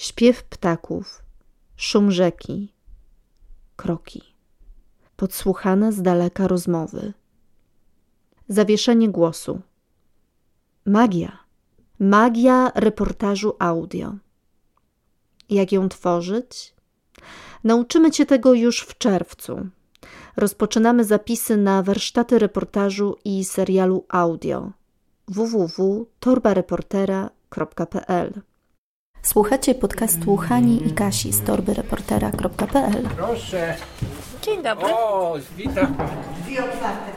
śpiew ptaków, szum rzeki, kroki, podsłuchane z daleka rozmowy, zawieszenie głosu, magia, magia reportażu audio. Jak ją tworzyć? Nauczymy Cię tego już w czerwcu. Rozpoczynamy zapisy na warsztaty reportażu i serialu audio www.torbareportera.pl Słuchacie podcastu Hani i Kasi z torbyreportera.pl Proszę. Dzień dobry. O, witam. Dwie otwarte.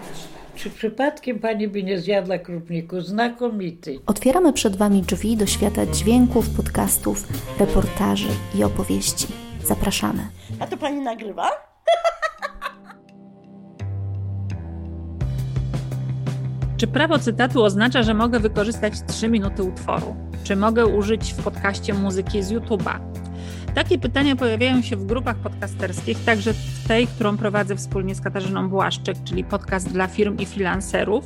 Czy przypadkiem pani by nie zjadła krupniku? Znakomity. Otwieramy przed Wami drzwi do świata dźwięków, podcastów, reportaży i opowieści. Zapraszamy. A to pani nagrywa? Czy prawo cytatu oznacza, że mogę wykorzystać 3 minuty utworu? Czy mogę użyć w podcaście muzyki z YouTube'a? Takie pytania pojawiają się w grupach podcasterskich, także w tej, którą prowadzę wspólnie z Katarzyną Błaszczyk, czyli podcast dla firm i freelancerów.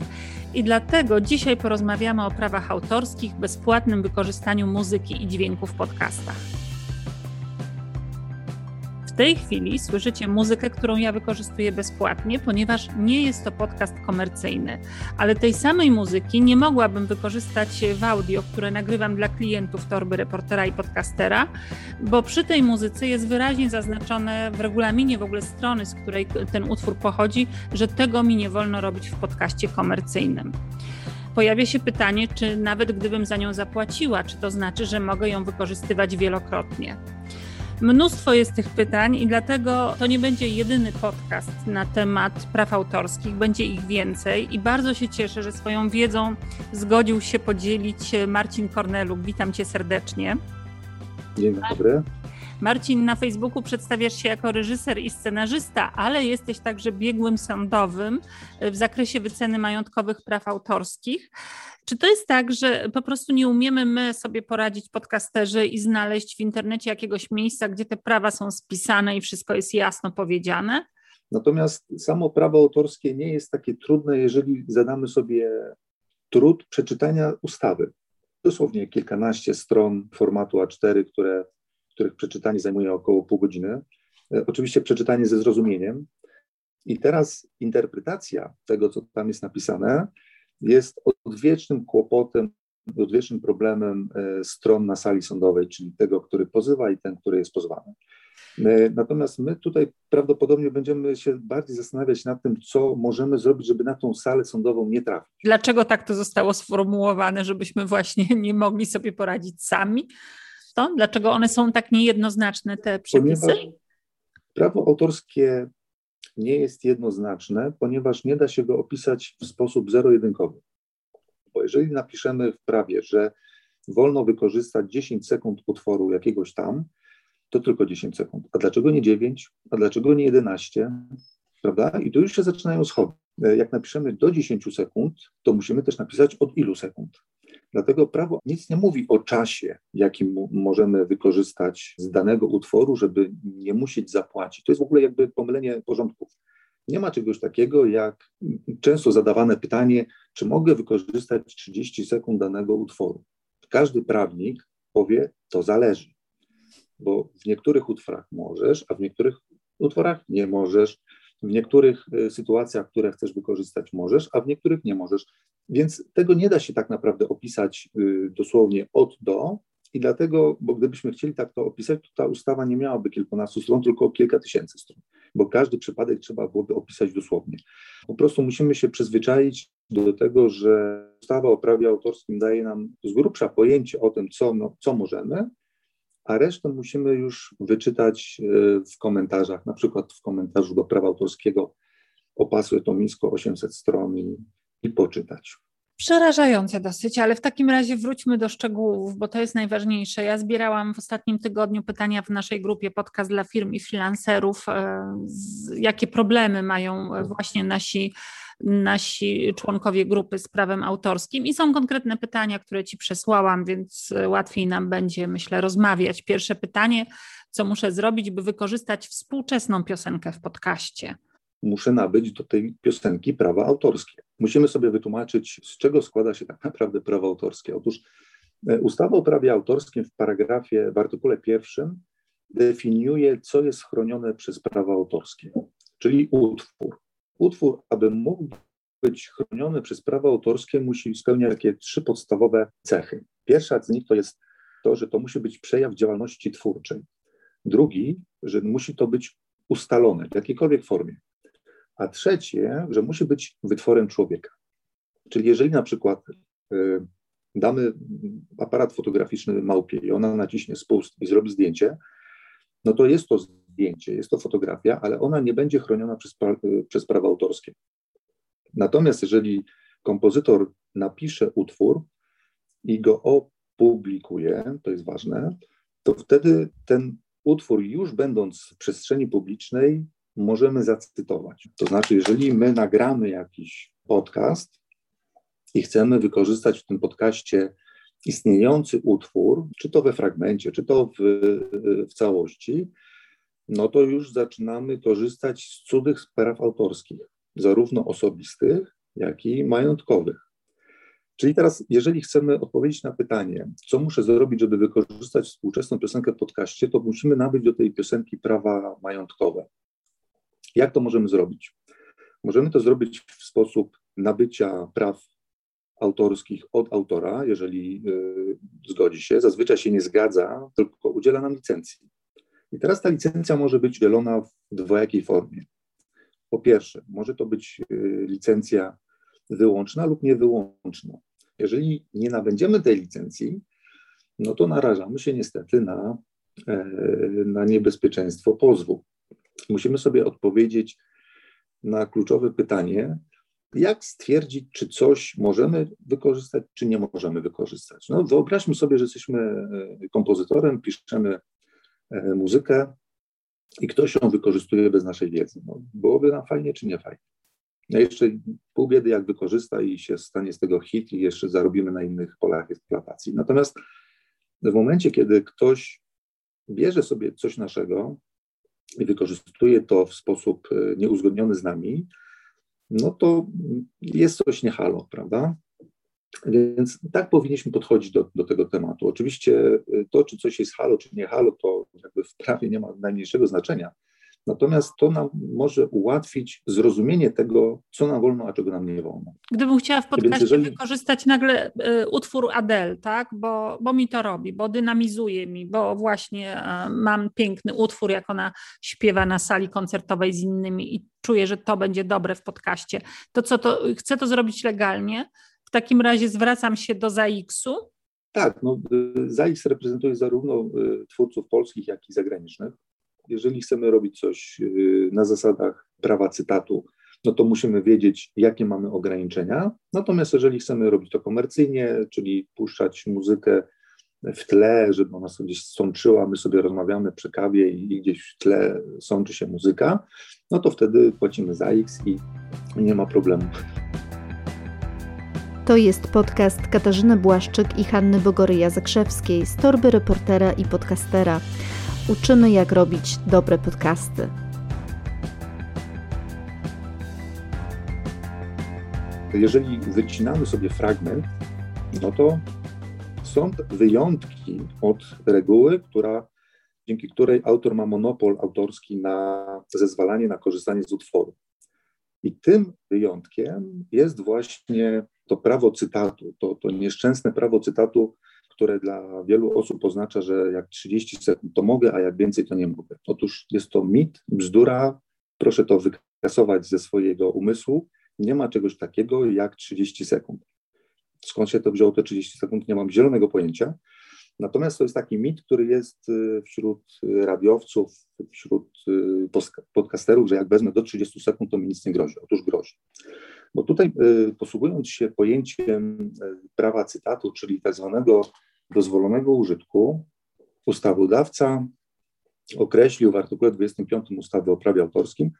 I dlatego dzisiaj porozmawiamy o prawach autorskich, bezpłatnym wykorzystaniu muzyki i dźwięku w podcastach. Tej chwili słyszycie muzykę, którą ja wykorzystuję bezpłatnie, ponieważ nie jest to podcast komercyjny, ale tej samej muzyki nie mogłabym wykorzystać w audio, które nagrywam dla klientów torby reportera i podcastera, bo przy tej muzyce jest wyraźnie zaznaczone w regulaminie w ogóle strony, z której ten utwór pochodzi, że tego mi nie wolno robić w podcaście komercyjnym pojawia się pytanie, czy nawet gdybym za nią zapłaciła, czy to znaczy, że mogę ją wykorzystywać wielokrotnie. Mnóstwo jest tych pytań i dlatego to nie będzie jedyny podcast na temat praw autorskich, będzie ich więcej i bardzo się cieszę, że swoją wiedzą zgodził się podzielić Marcin Korneluk. Witam cię serdecznie. Dzień dobry. Marcin, na Facebooku przedstawiasz się jako reżyser i scenarzysta, ale jesteś także biegłym sądowym w zakresie wyceny majątkowych praw autorskich. Czy to jest tak, że po prostu nie umiemy my sobie poradzić podcasterzy i znaleźć w internecie jakiegoś miejsca, gdzie te prawa są spisane i wszystko jest jasno powiedziane? Natomiast samo prawo autorskie nie jest takie trudne, jeżeli zadamy sobie trud przeczytania ustawy. Dosłownie kilkanaście stron formatu A4, które, których przeczytanie zajmuje około pół godziny. E, oczywiście przeczytanie ze zrozumieniem. I teraz interpretacja tego, co tam jest napisane, jest odwiecznym kłopotem, odwiecznym problemem e, stron na sali sądowej, czyli tego, który pozywa i ten, który jest pozwany. E, natomiast my tutaj prawdopodobnie będziemy się bardziej zastanawiać nad tym, co możemy zrobić, żeby na tą salę sądową nie trafić. Dlaczego tak to zostało sformułowane, żebyśmy właśnie nie mogli sobie poradzić sami? To? Dlaczego one są tak niejednoznaczne, te przepisy? Ponieważ prawo autorskie nie jest jednoznaczne, ponieważ nie da się go opisać w sposób zero-jedynkowy. Bo jeżeli napiszemy w prawie, że wolno wykorzystać 10 sekund utworu jakiegoś tam, to tylko 10 sekund. A dlaczego nie 9? A dlaczego nie 11? Prawda? I tu już się zaczynają schody. Jak napiszemy do 10 sekund, to musimy też napisać od ilu sekund. Dlatego prawo nic nie mówi o czasie, jakim możemy wykorzystać z danego utworu, żeby nie musieć zapłacić. To jest w ogóle jakby pomylenie porządków. Nie ma czegoś takiego jak często zadawane pytanie, czy mogę wykorzystać 30 sekund danego utworu. Każdy prawnik powie, to zależy, bo w niektórych utworach możesz, a w niektórych utworach nie możesz. W niektórych y, sytuacjach, które chcesz wykorzystać, możesz, a w niektórych nie możesz. Więc tego nie da się tak naprawdę opisać y, dosłownie od do. I dlatego, bo gdybyśmy chcieli tak to opisać, to ta ustawa nie miałaby kilkunastu stron, tylko kilka tysięcy stron, bo każdy przypadek trzeba byłoby opisać dosłownie. Po prostu musimy się przyzwyczaić do tego, że ustawa o prawie autorskim daje nam z grubsza pojęcie o tym, co, no, co możemy, a resztę musimy już wyczytać y, w komentarzach, na przykład w komentarzu do prawa autorskiego opasłe to nisko 800 stron i, i poczytać. Przerażające dosyć, ale w takim razie wróćmy do szczegółów, bo to jest najważniejsze. Ja zbierałam w ostatnim tygodniu pytania w naszej grupie podcast dla firm i freelancerów, e, jakie problemy mają właśnie nasi, nasi członkowie grupy z prawem autorskim i są konkretne pytania, które Ci przesłałam, więc łatwiej nam będzie, myślę, rozmawiać. Pierwsze pytanie, co muszę zrobić, by wykorzystać współczesną piosenkę w podcaście? Muszę nabyć do tej piosenki prawa autorskie. Musimy sobie wytłumaczyć, z czego składa się tak naprawdę prawo autorskie. Otóż Ustawa o prawie autorskim w paragrafie, w artykule pierwszym definiuje, co jest chronione przez prawo autorskie, czyli utwór. Utwór, aby mógł być chroniony przez prawo autorskie, musi spełniać takie trzy podstawowe cechy. Pierwsza z nich to jest to, że to musi być przejaw działalności twórczej. Drugi, że musi to być ustalone w jakiejkolwiek formie. A trzecie, że musi być wytworem człowieka. Czyli jeżeli na przykład y, damy aparat fotograficzny małpie i ona naciśnie spust i zrobi zdjęcie, no to jest to zdjęcie, jest to fotografia, ale ona nie będzie chroniona przez, y, przez prawo autorskie. Natomiast jeżeli kompozytor napisze utwór i go opublikuje, to jest ważne, to wtedy ten utwór już będąc w przestrzeni publicznej możemy zacytować. To znaczy, jeżeli my nagramy jakiś podcast i chcemy wykorzystać w tym podcaście istniejący utwór, czy to we fragmencie, czy to w, w całości, no to już zaczynamy korzystać z cudzych praw autorskich, zarówno osobistych, jak i majątkowych. Czyli teraz, jeżeli chcemy odpowiedzieć na pytanie, co muszę zrobić, żeby wykorzystać współczesną piosenkę w podcaście, to musimy nabyć do tej piosenki prawa majątkowe. Jak to możemy zrobić? Możemy to zrobić w sposób nabycia praw autorskich od autora, jeżeli y, zgodzi się. Zazwyczaj się nie zgadza, tylko udziela nam licencji. I teraz ta licencja może być dzielona w dwojakiej formie. Po pierwsze, może to być y, licencja wyłączna lub niewyłączna. Jeżeli nie nabędziemy tej licencji, no to narażamy się niestety na, e, na niebezpieczeństwo pozwu. Musimy sobie odpowiedzieć na kluczowe pytanie, jak stwierdzić, czy coś możemy wykorzystać, czy nie możemy wykorzystać. No, wyobraźmy sobie, że jesteśmy e, kompozytorem, piszemy e, muzykę i ktoś ją wykorzystuje bez naszej wiedzy. No, byłoby nam fajnie, czy nie fajnie? No jeszcze pół biedy, jak wykorzysta i się stanie z tego hit i jeszcze zarobimy na innych polach eksploatacji. Natomiast w momencie, kiedy ktoś bierze sobie coś naszego i wykorzystuje to w sposób e, nieuzgodniony z nami, no to jest coś niehalo, prawda? Więc tak powinniśmy podchodzić do, do tego tematu. Oczywiście e, to, czy coś jest halo, czy nie halo, to jakby w prawie nie ma najmniejszego znaczenia. Natomiast to nam może ułatwić zrozumienie tego, co nam wolno, a czego nam nie wolno. Gdybym chciała w podcaście jeżeli... wykorzystać nagle y, utwór Adele, tak? Bo, bo mi to robi, bo dynamizuje mi, bo właśnie y, mam piękny utwór, jak ona śpiewa na sali koncertowej z innymi i czuję, że to będzie dobre w podcaście. To co, to chcę to zrobić legalnie. W takim razie zwracam się do ZAX-u. Tak, no, y, ZAX reprezentuje zarówno twórców polskich, jak i zagranicznych jeżeli chcemy robić coś y, na zasadach prawa cytatu, no to musimy wiedzieć, jakie mamy ograniczenia. Natomiast jeżeli chcemy robić to komercyjnie, czyli puszczać muzykę w tle, żeby ona sobie gdzieś sączyła, my sobie rozmawiamy przy kawie i gdzieś w tle sączy się muzyka, no to wtedy płacimy za X i nie ma problemu. To jest podcast Katarzyny Błaszczyk i Hanny Bogoryja-Zakrzewskiej z torby reportera i podcastera uczymy, jak robić dobre podcasty. Jeżeli wycinamy sobie fragment, no to są wyjątki od reguły, która, dzięki której autor ma monopol autorski na zezwalanie na korzystanie z utworu. I tym wyjątkiem jest właśnie to prawo cytatu, to, to nieszczęsne prawo cytatu które dla wielu osób oznacza, że jak 30 sekund to mogę, a jak więcej to nie mogę. Otóż jest to mit, bzdura, proszę to wykasować ze swojego umysłu. Nie ma czegoś takiego jak 30 sekund. Skąd się to wzięło te 30 sekund, nie mam zielonego pojęcia. Natomiast to jest taki mit, który jest y, wśród radiowców, wśród y, podcasterów, że jak wezmę do 30 sekund, to mi nic nie grozi. Otóż grozi. Bo tutaj y, posługując się pojęciem prawa cytatu, czyli tak zwanego dozwolonego użytku, ustawodawca określił w artykule 25 ustawy o prawie autorskim,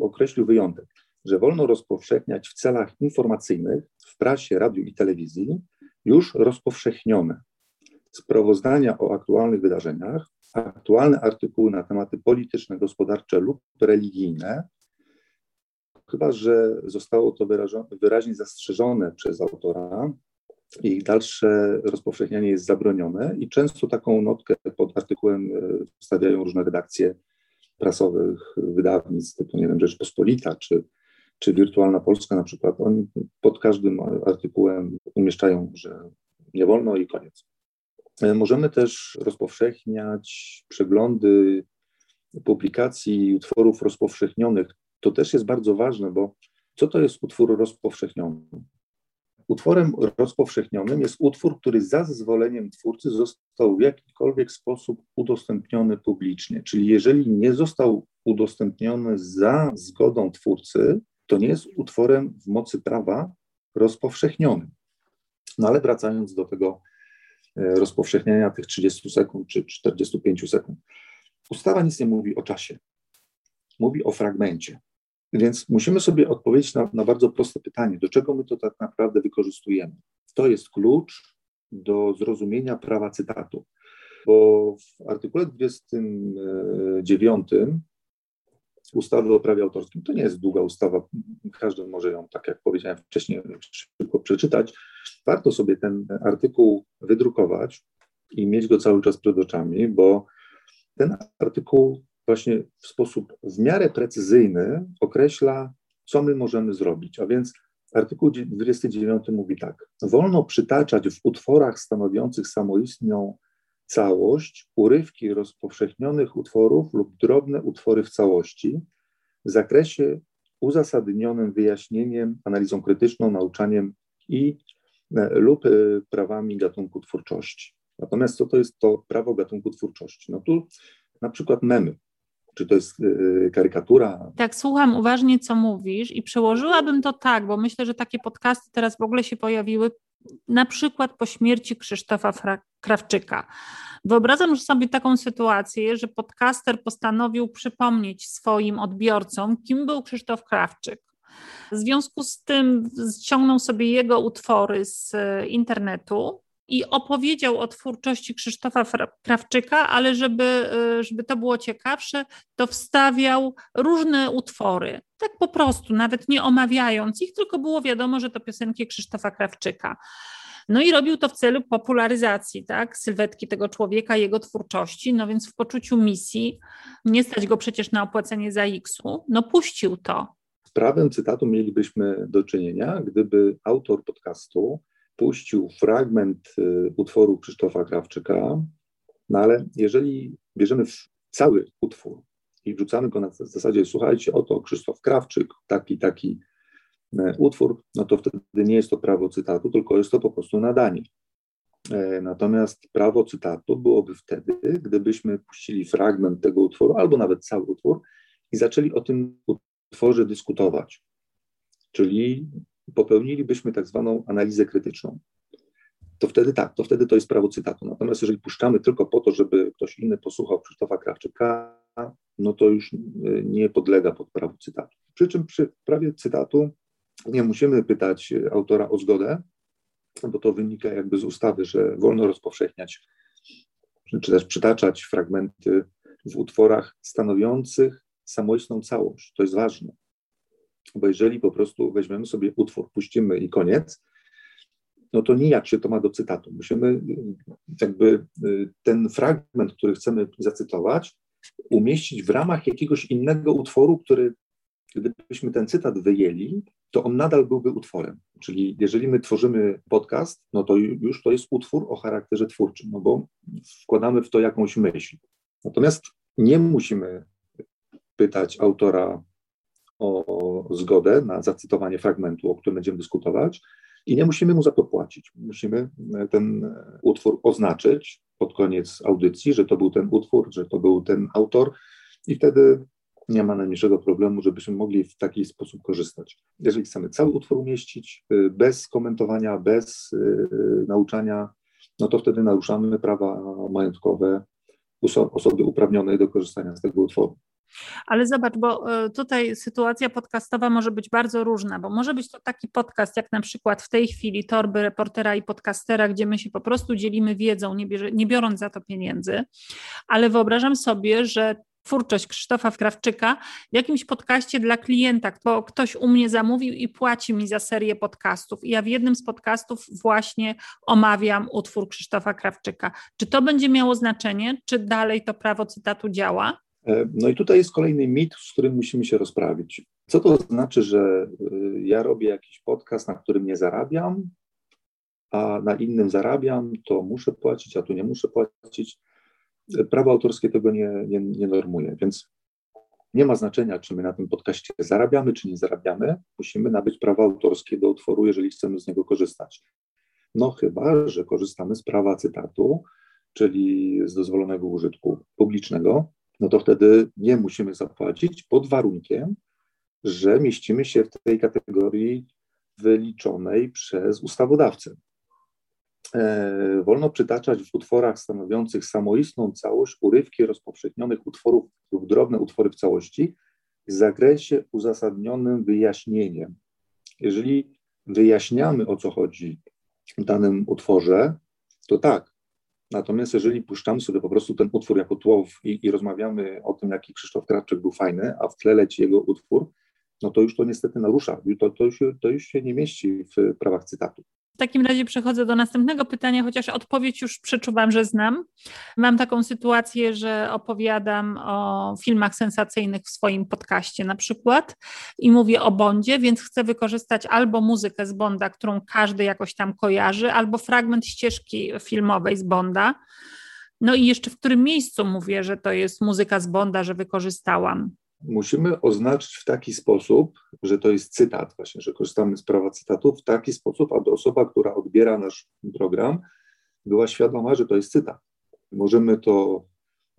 określił wyjątek, że wolno rozpowszechniać w celach informacyjnych w prasie, radiu i telewizji już rozpowszechnione sprawozdania o aktualnych wydarzeniach, aktualne artykuły na tematy polityczne, gospodarcze lub religijne, chyba że zostało to wyraźnie zastrzeżone przez autora, ich dalsze rozpowszechnianie jest zabronione i często taką notkę pod artykułem e, wstawiają różne redakcje prasowych wydawnictw typu, nie wiem, Rzeczpospolita czy, czy Wirtualna Polska na przykład. Oni pod każdym artykułem umieszczają, że nie wolno i koniec. E, możemy też rozpowszechniać przeglądy publikacji utworów rozpowszechnionych. To też jest bardzo ważne, bo co to jest utwór rozpowszechniony? Utworem rozpowszechnionym jest utwór, który za zezwoleniem twórcy został w jakikolwiek sposób udostępniony publicznie. Czyli jeżeli nie został udostępniony za zgodą twórcy, to nie jest utworem w mocy prawa rozpowszechnionym. No ale wracając do tego e, rozpowszechniania tych 30 sekund czy 45 sekund. Ustawa nic nie mówi o czasie. Mówi o fragmencie. Więc musimy sobie odpowiedzieć na, na bardzo proste pytanie, do czego my to tak naprawdę wykorzystujemy. To jest klucz do zrozumienia prawa cytatu, bo w artykule 29 ustawy o prawie autorskim, to nie jest długa ustawa, każdy może ją, tak jak powiedziałem wcześniej, szybko przeczytać. Warto sobie ten artykuł wydrukować i mieć go cały czas przed oczami, bo ten artykuł właśnie w sposób w miarę precyzyjny określa, co my możemy zrobić. A więc artykuł 29 mówi tak: Wolno przytaczać w utworach stanowiących samoistnią całość urywki rozpowszechnionych utworów lub drobne utwory w całości w zakresie uzasadnionym wyjaśnieniem, analizą krytyczną, nauczaniem i e, lub e, prawami gatunku twórczości. Natomiast co to jest to prawo gatunku twórczości? No tu na przykład memy czy to jest y, karykatura. Tak, słucham uważnie, co mówisz i przełożyłabym to tak, bo myślę, że takie podcasty teraz w ogóle się pojawiły na przykład po śmierci Krzysztofa Krawczyka. Wyobrażam sobie taką sytuację, że podcaster postanowił przypomnieć swoim odbiorcom, kim był Krzysztof Krawczyk. W związku z tym ściągnął sobie jego utwory z y, internetu i opowiedział o twórczości Krzysztofa Krawczyka, ale żeby, y, żeby to było ciekawsze, to wstawiał różne utwory. Tak po prostu, nawet nie omawiając ich, tylko było wiadomo, że to piosenki Krzysztofa Krawczyka. No i robił to w celu popularyzacji, tak, sylwetki tego człowieka, jego twórczości, no więc w poczuciu misji, nie stać go przecież na opłacenie za X-u, no puścił to. Z prawem cytatu mielibyśmy do czynienia, gdyby autor podcastu puścił fragment y, utworu Krzysztofa Krawczyka, no ale jeżeli bierzemy cały utwór i wrzucamy go na zasadzie, słuchajcie, oto Krzysztof Krawczyk, taki, taki e, utwór, no to wtedy nie jest to prawo cytatu, tylko jest to po prostu nadanie. E, natomiast prawo cytatu byłoby wtedy, gdybyśmy puścili fragment tego utworu, albo nawet cały utwór i zaczęli o tym utworze dyskutować. Czyli popełnilibyśmy tak zwaną analizę krytyczną. To wtedy tak, to wtedy to jest prawo cytatu. Natomiast jeżeli puszczamy tylko po to, żeby ktoś inny posłuchał Krzysztofa Krawczyka, no to już nie podlega pod prawo cytatu. Przy czym przy prawie cytatu nie musimy pytać autora o zgodę, bo to wynika jakby z ustawy, że wolno rozpowszechniać, czy też przytaczać fragmenty w utworach stanowiących samoistną całość. To jest ważne. Bo jeżeli po prostu weźmiemy sobie utwór, puścimy i koniec, no to nijak się to ma do cytatu. Musimy jakby y, ten fragment, który chcemy zacytować, umieścić w ramach jakiegoś innego utworu, który gdybyśmy ten cytat wyjęli, to on nadal byłby utworem. Czyli jeżeli my tworzymy podcast, no to już to jest utwór o charakterze twórczym, no bo wkładamy w to jakąś myśl. Natomiast nie musimy pytać autora o zgodę na zacytowanie fragmentu, o którym będziemy dyskutować i nie musimy mu za to płacić. Musimy ten utwór oznaczyć pod koniec audycji, że to był ten utwór, że to był ten autor i wtedy nie ma najmniejszego problemu, żebyśmy mogli w taki sposób korzystać. Jeżeli chcemy cały utwór umieścić y, bez komentowania, bez nauczania, no to wtedy naruszamy prawa majątkowe osoby uprawnionej do korzystania z tego utworu. Ale zobacz, bo e, tutaj sytuacja podcastowa może być bardzo różna, bo może być to taki podcast, jak na przykład w tej chwili torby reportera i podcastera, gdzie my się po prostu dzielimy wiedzą, nie, bierze, nie biorąc za to pieniędzy, ale wyobrażam sobie, że twórczość Krzysztofa Krawczyka w jakimś podcaście dla klienta, bo ktoś u mnie zamówił i płaci mi za serię podcastów. I ja w jednym z podcastów właśnie omawiam utwór Krzysztofa Krawczyka. Czy to będzie miało znaczenie, czy dalej to prawo cytatu działa? E, no i tutaj jest kolejny mit, z którym musimy się rozprawić. Co to znaczy, że y, ja robię jakiś podcast, na którym nie zarabiam, a na innym zarabiam, to muszę płacić, a tu nie muszę płacić. Prawo autorskie tego nie, nie, nie normuje, więc nie ma znaczenia, czy my na tym podcaście zarabiamy, czy nie zarabiamy. Musimy nabyć prawo autorskie do utworu, jeżeli chcemy z niego korzystać. No chyba, że korzystamy z prawa cytatu, czyli z dozwolonego użytku publicznego, no to wtedy nie musimy zapłacić pod warunkiem, że mieścimy się w tej kategorii wyliczonej przez ustawodawcę. E, wolno przytaczać w utworach stanowiących samoistną całość urywki rozpowszechnionych utworów lub drobne utwory w całości w zakresie uzasadnionym wyjaśnieniem. Jeżeli wyjaśniamy, o co chodzi w danym utworze, to tak. Natomiast jeżeli puszczamy sobie po prostu ten utwór jako tło i, i rozmawiamy o tym, jaki Krzysztof Krawczyk był fajny, a w tle leci jego utwór, no to już to niestety narusza. To, to, to już się nie mieści w prawach cytatu. Takim razie przechodzę do następnego pytania, chociaż odpowiedź już przeczuwam, że znam. Mam taką sytuację, że opowiadam o filmach sensacyjnych w swoim podcaście na przykład i mówię o Bondzie, więc chcę wykorzystać albo muzykę z Bonda, którą każdy jakoś tam kojarzy, albo fragment ścieżki filmowej z Bonda. No i jeszcze w którym miejscu mówię, że to jest muzyka z Bonda, że wykorzystałam musimy oznaczyć w taki sposób, że to jest cytat, właśnie, że korzystamy z prawa cytatu w taki sposób, aby osoba, która odbiera nasz program, była świadoma, że to jest cytat. Możemy to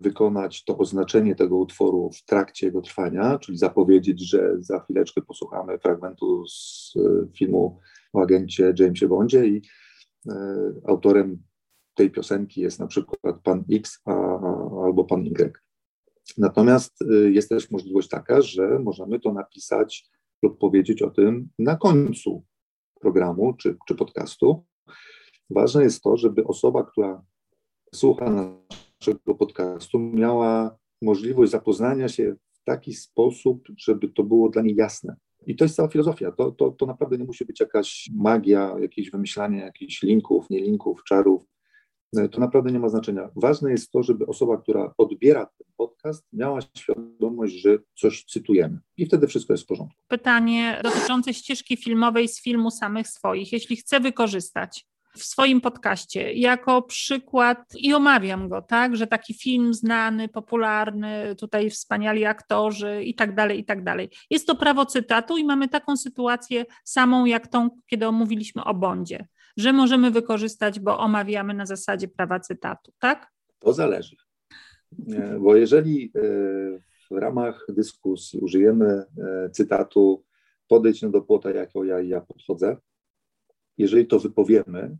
wykonać, to oznaczenie tego utworu w trakcie jego trwania, czyli zapowiedzieć, że za chwileczkę posłuchamy fragmentu z e, filmu o agencie Jamesie Bondzie i e, autorem tej piosenki jest na przykład pan X a, albo pan Y. Natomiast y, jest też możliwość taka, że możemy to napisać lub powiedzieć o tym na końcu programu czy, czy podcastu. Ważne jest to, żeby osoba, która słucha naszego podcastu, miała możliwość zapoznania się w taki sposób, żeby to było dla niej jasne. I to jest cała filozofia. To, to, to naprawdę nie musi być jakaś magia, jakieś wymyślanie jakichś linków, nie linków, czarów. E, to naprawdę nie ma znaczenia. Ważne jest to, żeby osoba, która odbiera ten podcast, miała świadomość, że coś cytujemy. I wtedy wszystko jest w porządku. Pytanie dotyczące ścieżki filmowej z filmu samych swoich. Jeśli chcę wykorzystać w swoim podcaście jako przykład i omawiam go, tak, że taki film znany, popularny, tutaj wspaniali aktorzy i tak dalej, i tak dalej. Jest to prawo cytatu i mamy taką sytuację samą jak tą, kiedy omówiliśmy o Bondzie że możemy wykorzystać, bo omawiamy na zasadzie prawa cytatu, tak? To zależy. Bo jeżeli e, w ramach dyskusji użyjemy e, cytatu podejdź do płota, jako ja i ja podchodzę, jeżeli to wypowiemy,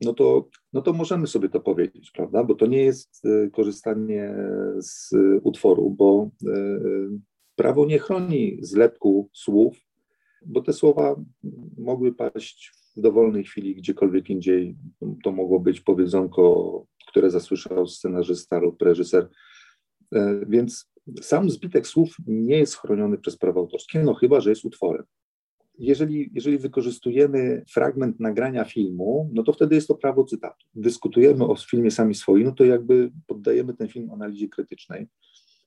no to, no to możemy sobie to powiedzieć, prawda? Bo to nie jest e, korzystanie z utworu, bo prawo nie chroni zlepku słów, bo te słowa mogły paść w dowolnej chwili, gdziekolwiek indziej. To mogło być powiedzonko, które zasłyszał scenarzysta lub reżyser. E, więc sam zbitek słów nie jest chroniony przez prawo autorskie, no chyba, że jest utworem. Jeżeli, jeżeli wykorzystujemy fragment nagrania filmu, no to wtedy jest to prawo cytatu. Dyskutujemy o filmie sami swoi, no to jakby poddajemy ten film analizie krytycznej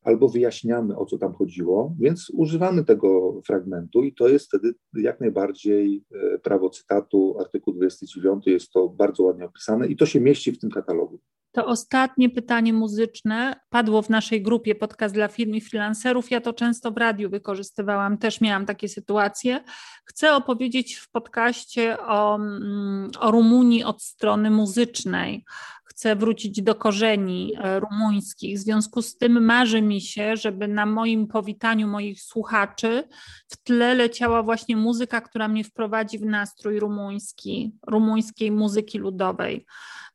albo wyjaśniamy, o co tam chodziło, więc używamy tego fragmentu i to jest wtedy jak najbardziej e, prawo cytatu, artykuł 29 jest to bardzo ładnie opisane i to się mieści w tym katalogu. To ostatnie pytanie muzyczne padło w naszej grupie podcast dla firm i freelancerów. Ja to często w radiu wykorzystywałam, też miałam takie sytuacje. Chcę opowiedzieć w podcaście o, mm, o Rumunii od strony muzycznej chcę wrócić do korzeni e, rumuńskich. W związku z tym marzy mi się, żeby na moim powitaniu moich słuchaczy w tle leciała właśnie muzyka, która mnie wprowadzi w nastrój rumuński, rumuńskiej muzyki ludowej.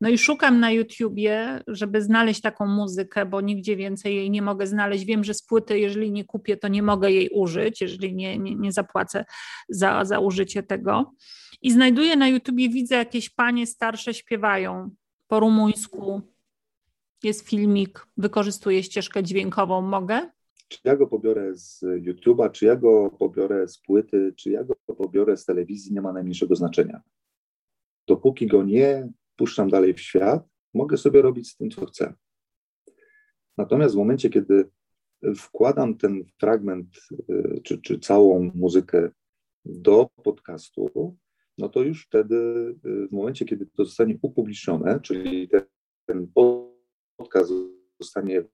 No i szukam na YouTubie, żeby znaleźć taką muzykę, bo nigdzie więcej jej nie mogę znaleźć. Wiem, że z płyty, jeżeli nie kupię, to nie mogę jej użyć, jeżeli nie, nie, nie zapłacę za, za użycie tego. I znajduję na YouTubie, widzę jakieś panie starsze śpiewają po rumuńsku jest filmik, wykorzystuję ścieżkę dźwiękową, mogę? Czy ja go pobiorę z YouTube'a, czy ja go pobiorę z płyty, czy ja go pobiorę z telewizji, nie ma najmniejszego znaczenia. Dopóki go nie puszczam dalej w świat, mogę sobie robić z tym, co chcę. Natomiast w momencie, kiedy wkładam ten fragment y, czy, czy całą muzykę do podcastu, no to już wtedy, y, w momencie, kiedy to zostanie upublicznione, czyli ten, ten podcast zostanie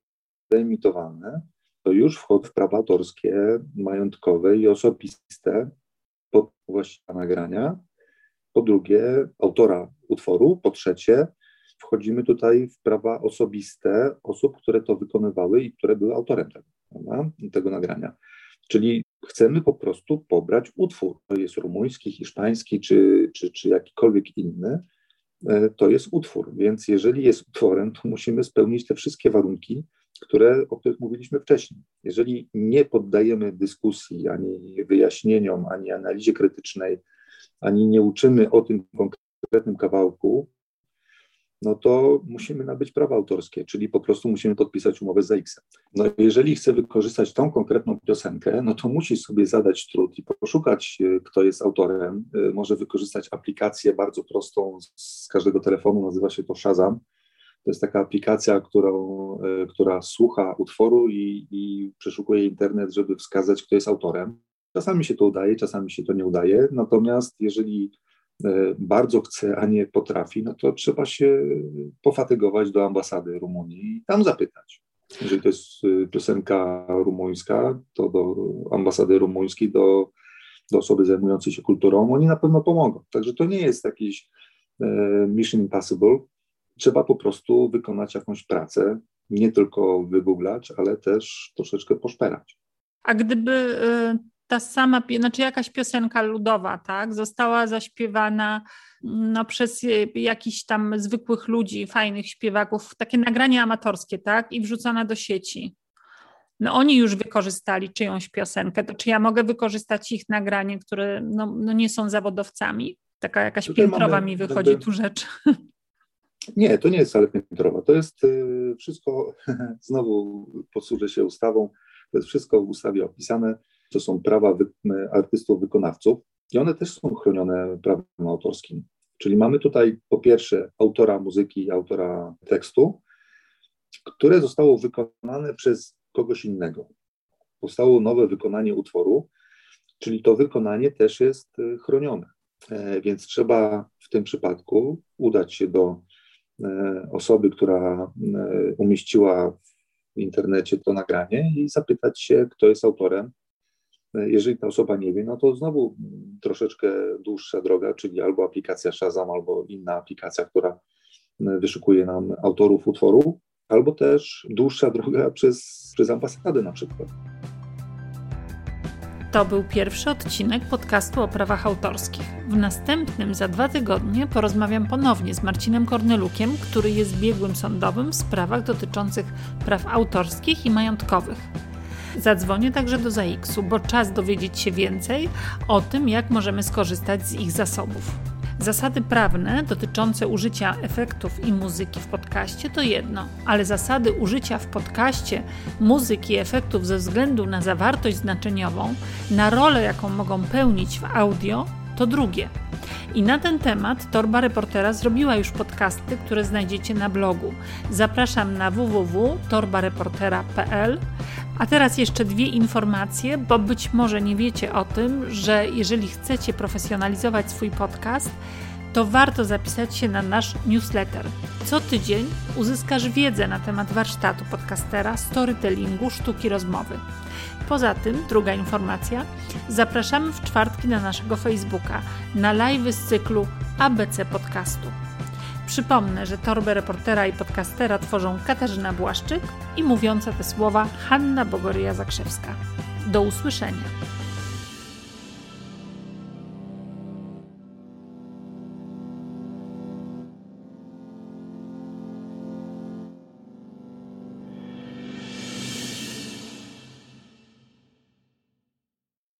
wyemitowany, to już wchodzą w prawa autorskie, majątkowe i osobiste po właściwie nagrania. Po drugie, autora utworu. Po trzecie, wchodzimy tutaj w prawa osobiste osób, które to wykonywały i które były autorem tego, tego nagrania. Czyli chcemy po prostu pobrać utwór. To jest rumuński, hiszpański czy, czy, czy jakikolwiek inny. E, to jest utwór, więc jeżeli jest utworem, to musimy spełnić te wszystkie warunki, które, o których mówiliśmy wcześniej. Jeżeli nie poddajemy dyskusji, ani wyjaśnieniom, ani analizie krytycznej, ani nie uczymy o tym konkretnym kawałku, no to musimy nabyć prawa autorskie, czyli po prostu musimy podpisać umowę z X. No jeżeli chcę wykorzystać tą konkretną piosenkę, no to musi sobie zadać trud i poszukać, e, kto jest autorem. E, może wykorzystać aplikację bardzo prostą z każdego telefonu, nazywa się to Shazam. To jest taka aplikacja, którą, e, która słucha utworu i, i przeszukuje internet, żeby wskazać, kto jest autorem. Czasami się to udaje, czasami się to nie udaje, natomiast jeżeli bardzo chce, a nie potrafi, no to trzeba się pofatygować do ambasady Rumunii i tam zapytać. Jeżeli to jest e, piosenka rumuńska, to do ambasady rumuńskiej, do, do osoby zajmującej się kulturą, oni na pewno pomogą. Także to nie jest jakiś e, mission impossible. Trzeba po prostu wykonać jakąś pracę, nie tylko wygooglać, ale też troszeczkę poszperać. A gdyby ta sama, znaczy jakaś piosenka ludowa, tak, została zaśpiewana no, przez jakichś tam zwykłych ludzi, fajnych śpiewaków, takie nagranie amatorskie, tak, i wrzucona do sieci. No oni już wykorzystali czyjąś piosenkę, to czy ja mogę wykorzystać ich nagranie, które no, no nie są zawodowcami? Taka jakaś Tutaj piętrowa mamy, mi wychodzi jakby... tu rzecz. Nie, to nie jest wcale piętrowa. To jest y, wszystko, znowu posłużę się ustawą, to jest wszystko w ustawie opisane to są prawa wy, artystów, wykonawców i one też są chronione prawem autorskim. Czyli mamy tutaj po pierwsze autora muzyki autora tekstu, które zostało wykonane przez kogoś innego. Powstało nowe wykonanie utworu, czyli to wykonanie też jest e, chronione. E, więc trzeba w tym przypadku udać się do e, osoby, która umieściła w internecie to nagranie i zapytać się, kto jest autorem jeżeli ta osoba nie wie, no to znowu troszeczkę dłuższa droga, czyli albo aplikacja Shazam, albo inna aplikacja, która wyszukuje nam autorów utworu, albo też dłuższa droga przez, przez ambasadę na przykład. To był pierwszy odcinek podcastu o prawach autorskich. W następnym za dwa tygodnie porozmawiam ponownie z Marcinem Kornelukiem, który jest biegłym sądowym w sprawach dotyczących praw autorskich i majątkowych. Zadzwonię także do ZAX-u, bo czas dowiedzieć się więcej o tym, jak możemy skorzystać z ich zasobów. Zasady prawne dotyczące użycia efektów i muzyki w podcaście to jedno, ale zasady użycia w podcaście muzyki i efektów ze względu na zawartość znaczeniową, na rolę, jaką mogą pełnić w audio, to drugie. I na ten temat Torba Reportera zrobiła już podcasty, które znajdziecie na blogu. Zapraszam na www.torbareportera.pl. A teraz jeszcze dwie informacje, bo być może nie wiecie o tym, że jeżeli chcecie profesjonalizować swój podcast, to warto zapisać się na nasz newsletter. Co tydzień uzyskasz wiedzę na temat warsztatu podcastera, storytellingu, sztuki rozmowy. Poza tym, druga informacja, zapraszamy w czwartki na naszego Facebooka na live z cyklu ABC Podcastu. Przypomnę, że torbę reportera i podcastera tworzą Katarzyna Błaszczyk i mówiąca te słowa Hanna Bogoryja Zakrzewska. Do usłyszenia.